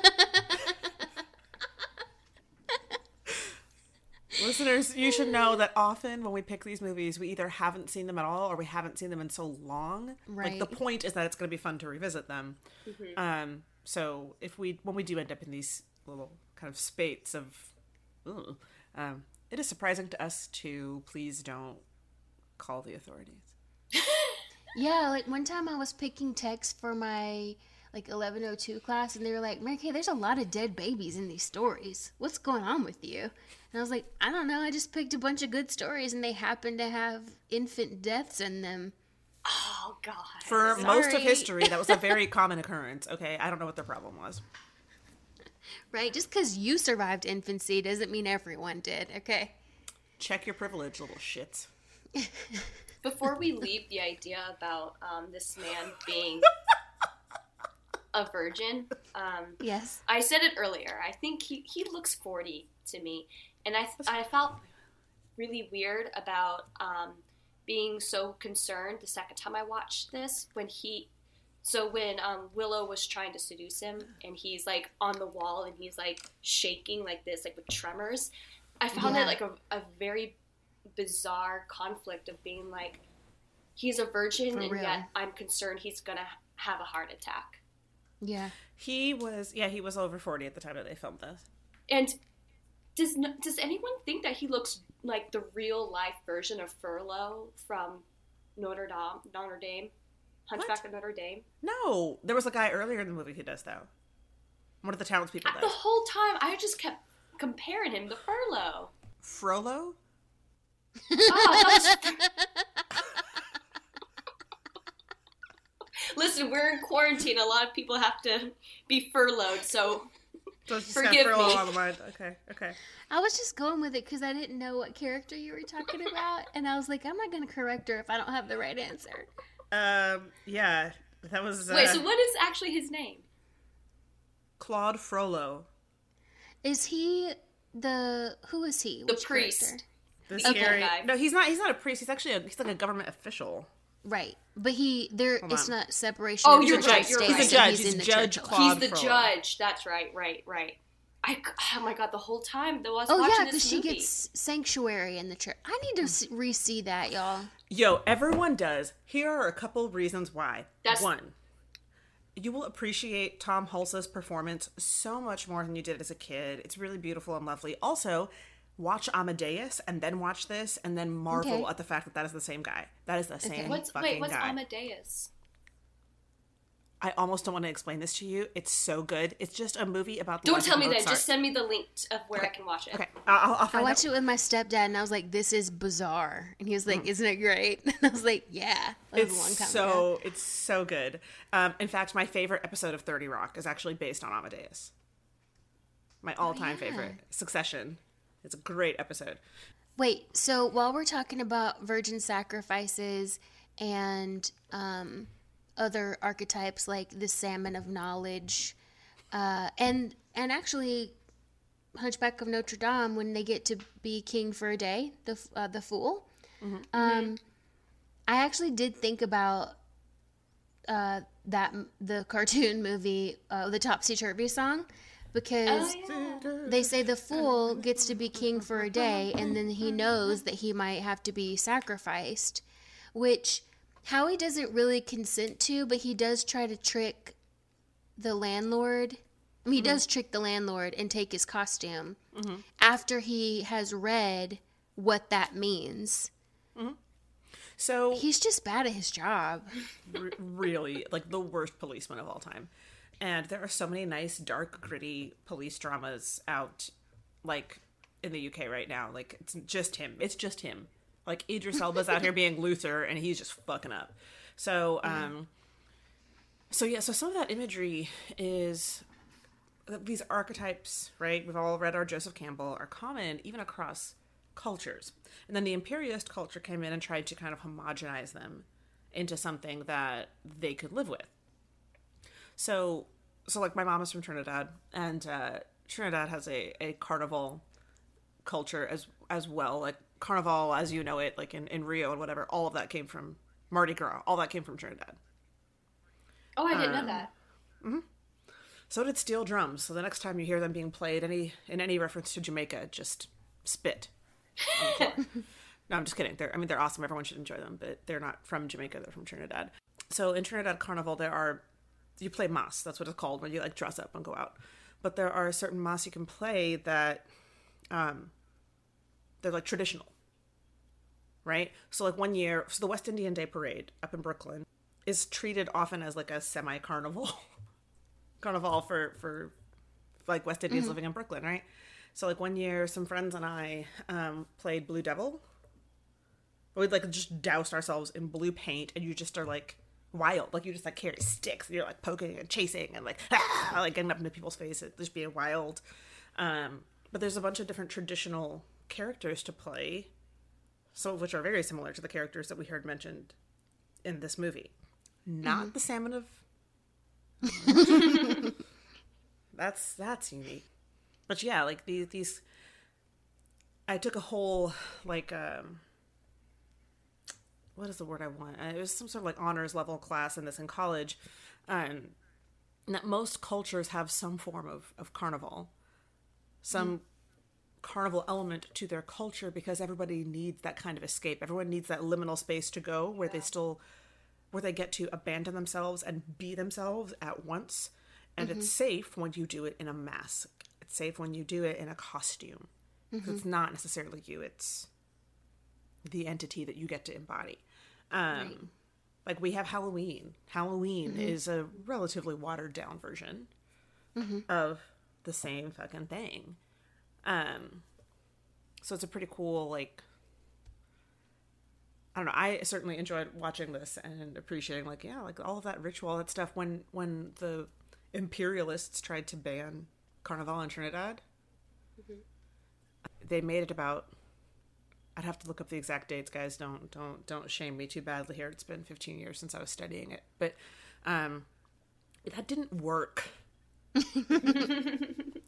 listeners, you should know that often when we pick these movies, we either haven't seen them at all or we haven't seen them in so long. Right. Like the point is that it's going to be fun to revisit them. Um, so if we when we do end up in these little kind of spates of, ooh, um, it is surprising to us to please don't call the authorities. Yeah, like one time I was picking text for my like 1102 class and they were like, Mary Kay, there's a lot of dead babies in these stories. What's going on with you? And I was like, I don't know. I just picked a bunch of good stories and they happen to have infant deaths in them. Oh God. For most of history, that was a very common occurrence. Okay, I don't know what the problem was. Right? Just because you survived infancy doesn't mean everyone did, okay? Check your privilege, little shits. Before we leave the idea about um, this man being a virgin. Um, Yes. I said it earlier. I think he, he looks 40 to me. And I, I felt really weird about um, being so concerned the second time I watched this when he. So when um, Willow was trying to seduce him and he's like on the wall and he's like shaking like this, like with tremors, I found Yeah. it like a, a very bizarre conflict of being like, he's a virgin For and real. yet I'm concerned he's gonna have a heart attack. Yeah. He was, yeah, he was over 40 at the time that they filmed this. And does does anyone think that he looks like the real life version of Furlough from Notre Dame? Notre Dame, Hunchback of Notre Dame. No, there was a guy earlier in the movie who does, though. One of the townspeople uh, The does. whole time, I just kept comparing him to Furlough. Frollo? Oh, was- Listen, we're in quarantine. A lot of people have to be furloughed, so So it's just Forgive got me. on the mind. Okay, okay. I was just going with it because I didn't know what character you were talking about, and I was like, I'm not going to correct her if I don't have the right answer. Um, yeah, that was uh, wait. So what is actually his name? Claude Frollo, Is he the who is he? The Which priest. character? The Okay. scary. guy. No, he's not. He's not a priest. He's actually a, he's like a government official. Right, but he there. Hold It's on. not separation. Oh, you're church right, you're state, right. He's a judge. in He's the Judge church. He's the judge. That's right. Right. Right. I. Oh my god! The whole time that I was Oh watching yeah, this because she gets sanctuary in the church. I need to s- re-see that, y'all. Yo, everyone does. Here are a couple reasons why. That's- One, you will appreciate Tom Hulce's performance so much more than you did as a kid. It's really beautiful and lovely. Also, watch Amadeus and then watch this and then marvel Okay. at the fact that that is the same guy. That is the same What's fucking wait? What's guy. Amadeus? I almost don't want to explain this to you. It's so good. It's just a movie about. The Don't tell me that. Just send me the link of where I can watch it. Okay, I'll, I'll I watched out. it with my stepdad, and I was like, "This is bizarre," and he was like, "Isn't it great?" And I was like, "Yeah." That It's a long time so ago. it's so good. Um, in fact, my favorite episode of Thirty Rock is actually based on Amadeus. My all-time yeah. favorite, Succession. It's a great episode. Wait, so while we're talking about virgin sacrifices and um, other archetypes like the salmon of knowledge, uh, and and actually Hunchback of Notre Dame, when they get to be king for a day, the uh, the fool. Um, I actually did think about uh, that the cartoon movie, uh, the Topsy Turvy song, because Oh, yeah. they say the fool gets to be king for a day and then he knows that he might have to be sacrificed which howie doesn't really consent to but he does try to trick the landlord. I mean, he mm-hmm. does trick the landlord and take his costume mm-hmm. after he has read what that means. Mm-hmm. So he's just bad at his job. Really like the worst policeman of all time. And there are so many nice, dark, gritty police dramas out, like in the UK right now. Like it's just him. It's just him. Like Idris Elba's out here being Luther, and he's just fucking up. So, um, so yeah. So some of that imagery is these archetypes, right? We've all read our Joseph Campbell, are common even across cultures. And then the imperialist culture came in and tried to kind of homogenize them into something that they could live with. So, so like my mom is from Trinidad, and uh, Trinidad has a, a carnival culture as as well. Like carnival, as you know it, like in, in Rio and whatever, all of that came from Mardi Gras. All that came from Trinidad. Oh, I Um, didn't know that. Mm-hmm. So did steel drums. So the next time you hear them being played, any in any reference to Jamaica, just spit. on the floor. no, I'm just kidding. They're I mean they're awesome. Everyone should enjoy them, but they're not from Jamaica. They're from Trinidad. So in Trinidad Carnival, there are you play mas. That's what it's called when you like dress up and go out. But there are certain mas you can play that um they're like traditional. Right? So like one year, so the West Indian Day Parade up in Brooklyn is treated often as like a semi carnival. carnival for for like West Indians living in Brooklyn, right? So like one year, some friends and I um, played Blue Devil. We'd like just doused ourselves in blue paint, and you just are like wild, like you just like carry sticks, and you're like poking and chasing and like ah, like getting up into people's faces, just being wild. Um, but there's a bunch of different traditional characters to play, some of which are very similar to the characters that we heard mentioned in this movie. Not the salmon of that's that's unique. But yeah, like these these I took a whole like um what is the word I want? Uh, It was some sort of like honors level class in this in college. Um and that most cultures have some form of, of carnival. Some carnival element to their culture because everybody needs that kind of escape. Everyone needs that liminal space to go where they still where they get to abandon themselves and be themselves at once. And it's safe when you do it in a mask. It's safe when you do it in a costume. 'Cause It's not necessarily you, it's the entity that you get to embody. Um, Like we have Halloween. Halloween is a relatively watered down version of the same fucking thing. Um, so it's a pretty cool like I don't know. I certainly enjoyed watching this and appreciating like yeah, like all of that ritual, that stuff. When when the imperialists tried to ban Carnival in Trinidad, they made it about. I'd have to look up the exact dates, guys. Don't don't don't shame me too badly here. It's been 15 years since I was studying it, but um, that didn't work.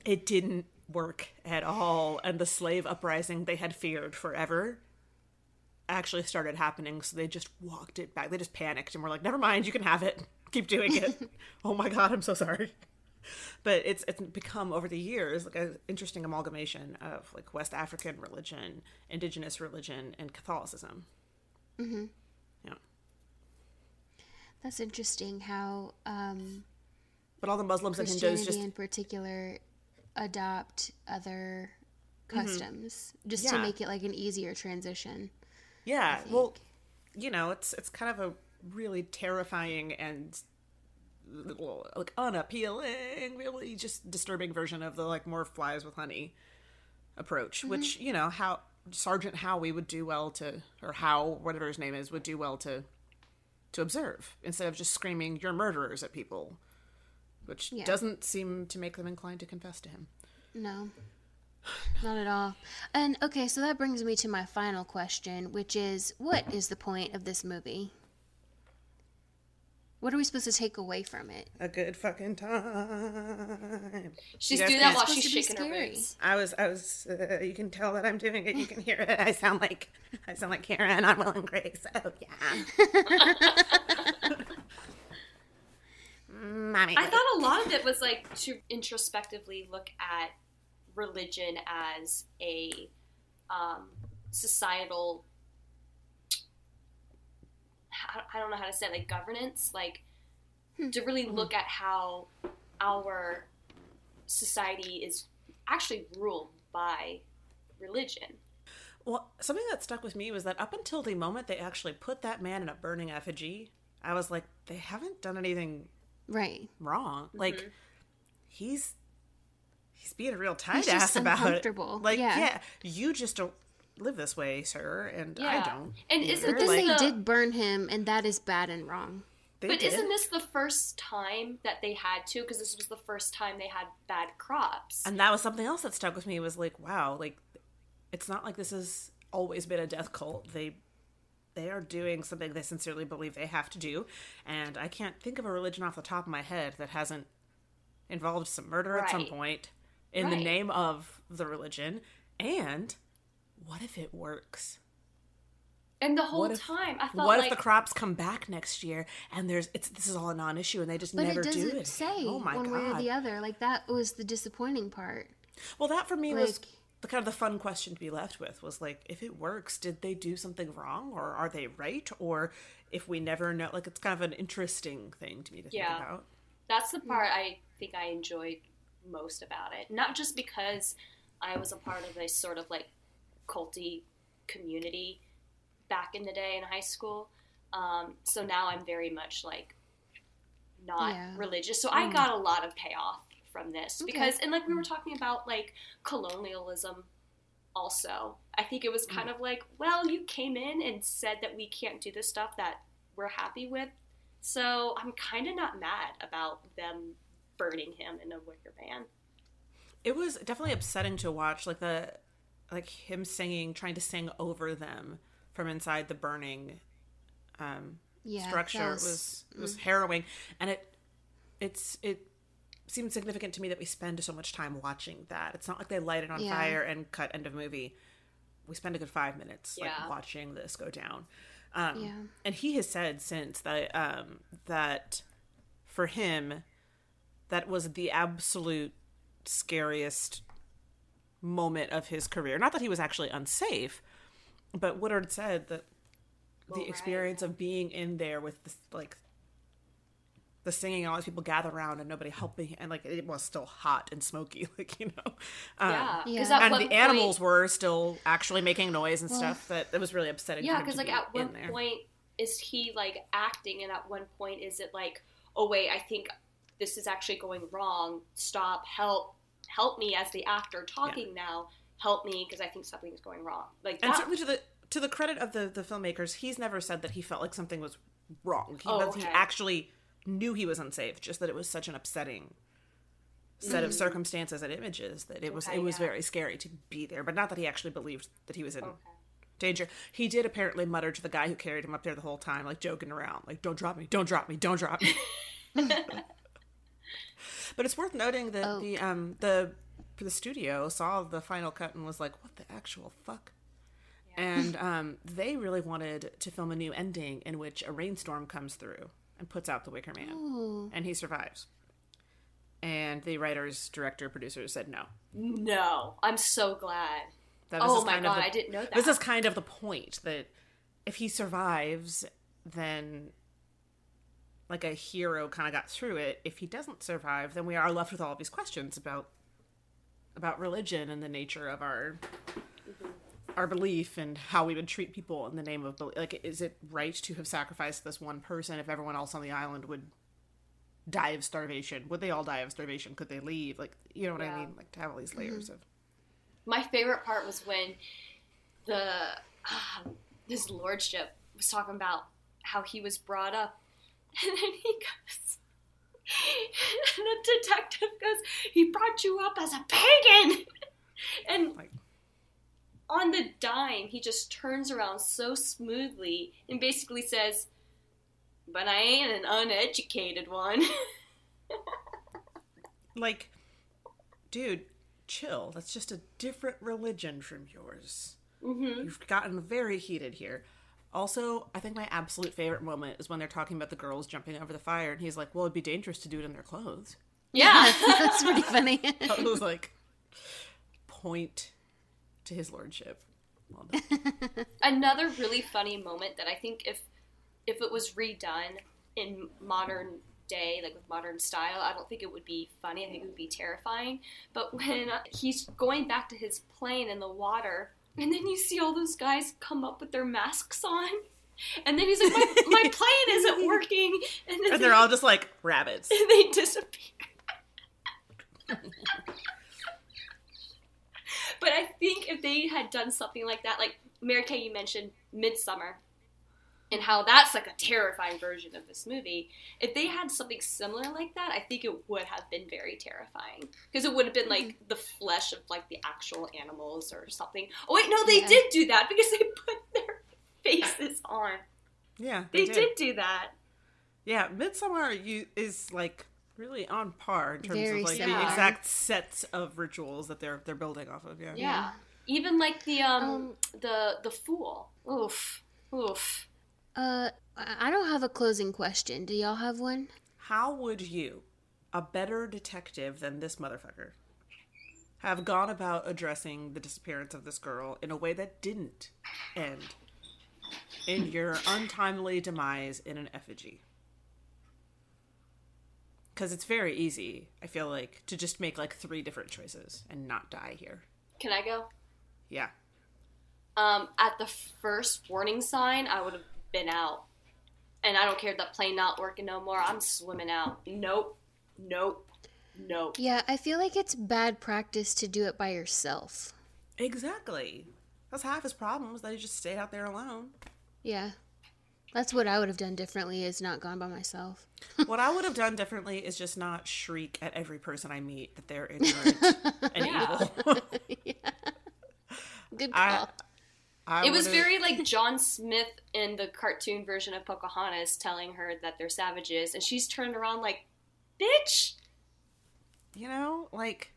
it didn't work at all, and the slave uprising they had feared forever actually started happening. So they just walked it back. They just panicked and were like, "Never mind, you can have it. Keep doing it." oh my god, I'm so sorry. But it's it's become over the years like an interesting amalgamation of like West African religion, indigenous religion, and Catholicism. Mm-hmm. Yeah. That's interesting how um, But all the Muslims and Hindus just in particular adopt other customs just to Mm-hmm. Yeah. make it like an easier transition. Yeah, well, you know, it's it's kind of a really terrifying and like unappealing, really just disturbing version of the like more flies with honey approach, mm-hmm. which you know how Sergeant Howie would do well to, or how whatever his name is would do well to to observe instead of just screaming "you're murderers" at people, which Yeah. doesn't seem to make them inclined to confess to him. No, not at all. And okay, so that brings me to my final question, which is what is the point of this movie? What are we supposed to take away from it? A good fucking time. She's doing that while she's supposed to shaking her scary. boots. I was, I was. Uh, you can tell that I'm doing it. You can hear it. I sound like, I sound like Karen on Will and Grace. Oh yeah. Mommy. I thought a lot of it was like to introspectively look at religion as a um, societal. I I don't know how to say it, like governance, like to really look at how our society is actually ruled by religion. Well, something that stuck with me was that up until the moment they actually put that man in a burning effigy, I was like, they haven't done anything Right. wrong. Mm-hmm. Like, he's he's being a real tight He's ass about it. Like, Yeah. yeah. you just don't live this way, sir, and I don't. And either. isn't But then this they did burn him, and that is bad and wrong. They But did. isn't this the first time that they had to? Because this was the first time they had bad crops. and that was something else that stuck with me was like wow like it's not like this has always been a death cult they they are doing something they sincerely believe they have to do and i can't think of a religion off the top of my head that hasn't involved some murder at some point in the name of the religion and what if it works And the whole if- time, I thought what like if the crops come back next year and there's it's this is all a non-issue and they just never it do it say oh my one god way or the other. Like that was the disappointing part. Well, that for me was the kind of the fun question to be left with was like, if it works, did they do something wrong, or are they right, or if we never know, like it's kind of an interesting thing to me to think about. that's the mm. part I think I enjoyed most about it. Not just because I was a part of a sort of like culty community back in the day in high school. Um, so now I'm very much like not Yeah. religious. So I mm. got a lot of payoff from this Okay. because, and like we were mm. talking about like colonialism also. I think it was mm. kind of like, well, you came in and said that we can't do the stuff that we're happy with. So I'm kind of not mad about them burning him in a wicker man. It was definitely upsetting to watch, like the like him singing, trying to sing over them from inside the burning um, Yeah, structure that was was, was harrowing, and it it's it seems significant to me that we spend so much time watching that. It's not like they light it on Yeah. fire and cut end of movie. We spend a good five minutes Yeah. like watching this go down. Um, Yeah. And he has said since that um, that for him, that was the absolute scariest moment of his career. Not that he was actually unsafe, but Woodward said that the right. experience of being in there with this, like the singing and all these people gather around and nobody helping and like it was still hot and smoky like you know um, yeah, Yeah. and the point- animals were still actually making noise and stuff that it was really upsetting Yeah, because because like at one point is he like acting, and at one point is it like, oh wait, I think this is actually going wrong. Stop, help, help me as the actor talking now. Help me because I think something is going wrong. Like and that. certainly to the to the credit of the the filmmakers he's never said that he felt like something was wrong he, Oh, that he actually knew he was unsafe just that it was such an upsetting set of circumstances and images that it was Mm. Okay, it was yeah. very scary to be there but not that he actually believed that he was in Okay. danger he did apparently mutter to the guy who carried him up there the whole time like joking around like don't drop me don't drop me don't drop me but it's worth noting that Oh. the um the the studio saw the final cut and was like what the actual fuck and um, they really wanted to film a new ending in which a rainstorm comes through and puts out the Wicker Man, Ooh. and he survives. And the writers, director, producers said no. no, I'm so glad. That Oh my God, the- I didn't know that. This is kind of the point that if he survives, then like a hero kind of got through it. If he doesn't survive, then we are left with all these questions about about religion and the nature of our our belief and how we would treat people in the name of belief. Like, is it right to have sacrificed this one person if everyone else on the island would die of starvation? Would they all die of starvation? Could they leave? Like, you know what I mean? Like to have all these layers of My favorite part was when the um, his lordship was talking about how he was brought up, and then he goes, and the detective goes, "He brought you up as a pagan," and like. on the dime, he just turns around so smoothly and basically says, "But I ain't an uneducated one." like dude chill that's just a different religion from yours hmm you've gotten very heated here also i think my absolute favorite moment is when they're talking about the girls jumping over the fire and he's like well it'd be dangerous to do it in their clothes Yeah. That's pretty funny. that was like point to his lordship well done. another really funny moment that I think if if it was redone in modern day, like with modern style, I don't think it would be funny. I think it would be terrifying. But when he's going back to his plane in the water, and then you see all those guys come up with their masks on. And then he's like, my, my plane isn't working. And then and they're all just like rabbits And they disappear. but I think if they had done something like that, like Mary Kay, you mentioned Midsummer, and how that's like a terrifying version of this movie. If they had something similar like that, I think it would have been very terrifying because it would have been like the flesh of like the actual animals or something. Oh wait, no, they Yeah. did do that because they put their faces on. yeah They did. did do that. yeah midsummer you is like really on par in terms Very of like similar. the exact sets of rituals that they're they're building off of yeah Yeah. Even like the um, Um, the the fool. Oof. Oof. Uh, I I don't have a closing question. Do y'all have one? How would you, a better detective than this motherfucker, have gone about addressing the disappearance of this girl in a way that didn't end in your untimely demise in an effigy? Because it's very easy, I feel like, to just make like three different choices and not die here. Can I go? Yeah. Um, at the first warning sign, I would have been out. And I don't care that plane not working no more. I'm swimming out. Nope. Nope. Nope. Yeah, I feel like it's bad practice to do it by yourself. Exactly. That's half his problem is that he just stayed out there alone. Yeah. That's what I would have done differently is not gone by myself. what I would have done differently is just not shriek at every person I meet that they're ignorant and Yeah. evil. Good I- call. I It was would've- very like John Smith in the cartoon version of Pocahontas telling her that they're savages, and she's turned around like, bitch. You know, like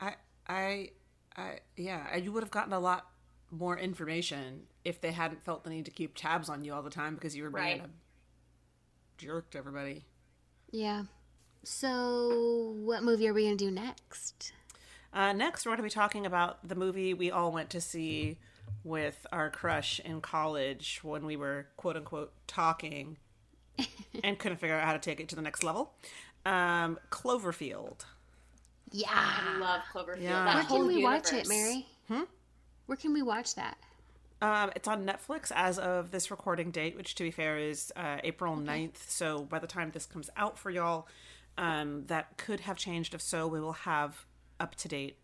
I I I yeah, you would have gotten a lot more information if they hadn't felt the need to keep tabs on you all the time because you were being Right. a jerk to everybody. Yeah. So, what movie are we going to do next? Uh, next, we're going to be talking about the movie we all went to see with our crush in college when we were quote unquote talking and couldn't figure out how to take it to the next level. Um, Cloverfield. Yeah. I love Cloverfield. Yeah. That Where whole can we watch it, Mary? Hmm? Where can we watch that? Um, it's on Netflix as of this recording date, which to be fair is uh, April 9th. So by the time this comes out for y'all, um, that could have changed. If so, we will have up to date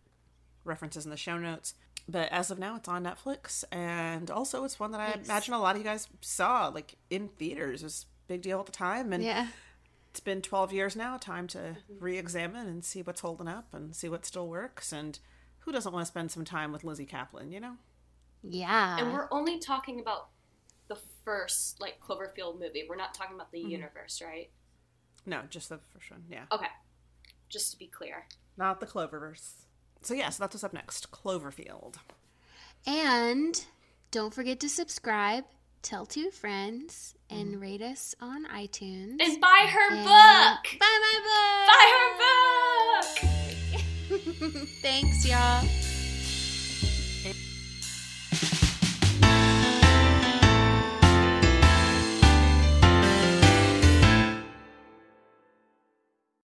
references in the show notes. But as of now, it's on Netflix, and also it's one that I Yes. imagine a lot of you guys saw, like in theaters. It was a big deal at the time, and Yeah. it's been 12 years now. Time to re-examine and see what's holding up and see what still works. And who doesn't want to spend some time with Lizzy Caplan? You know. Yeah. And we're only talking about the first like Cloverfield movie. We're not talking about the mm-hmm. universe, right? No, just the first one. Yeah. Okay. Just to be clear. Not the Cloververse. So yes, that's what's up next. Cloverfield. And don't forget to subscribe, tell two friends, and mm-hmm. rate us on iTunes. And buy her And book. Buy my book. Buy her book. Thanks, y'all.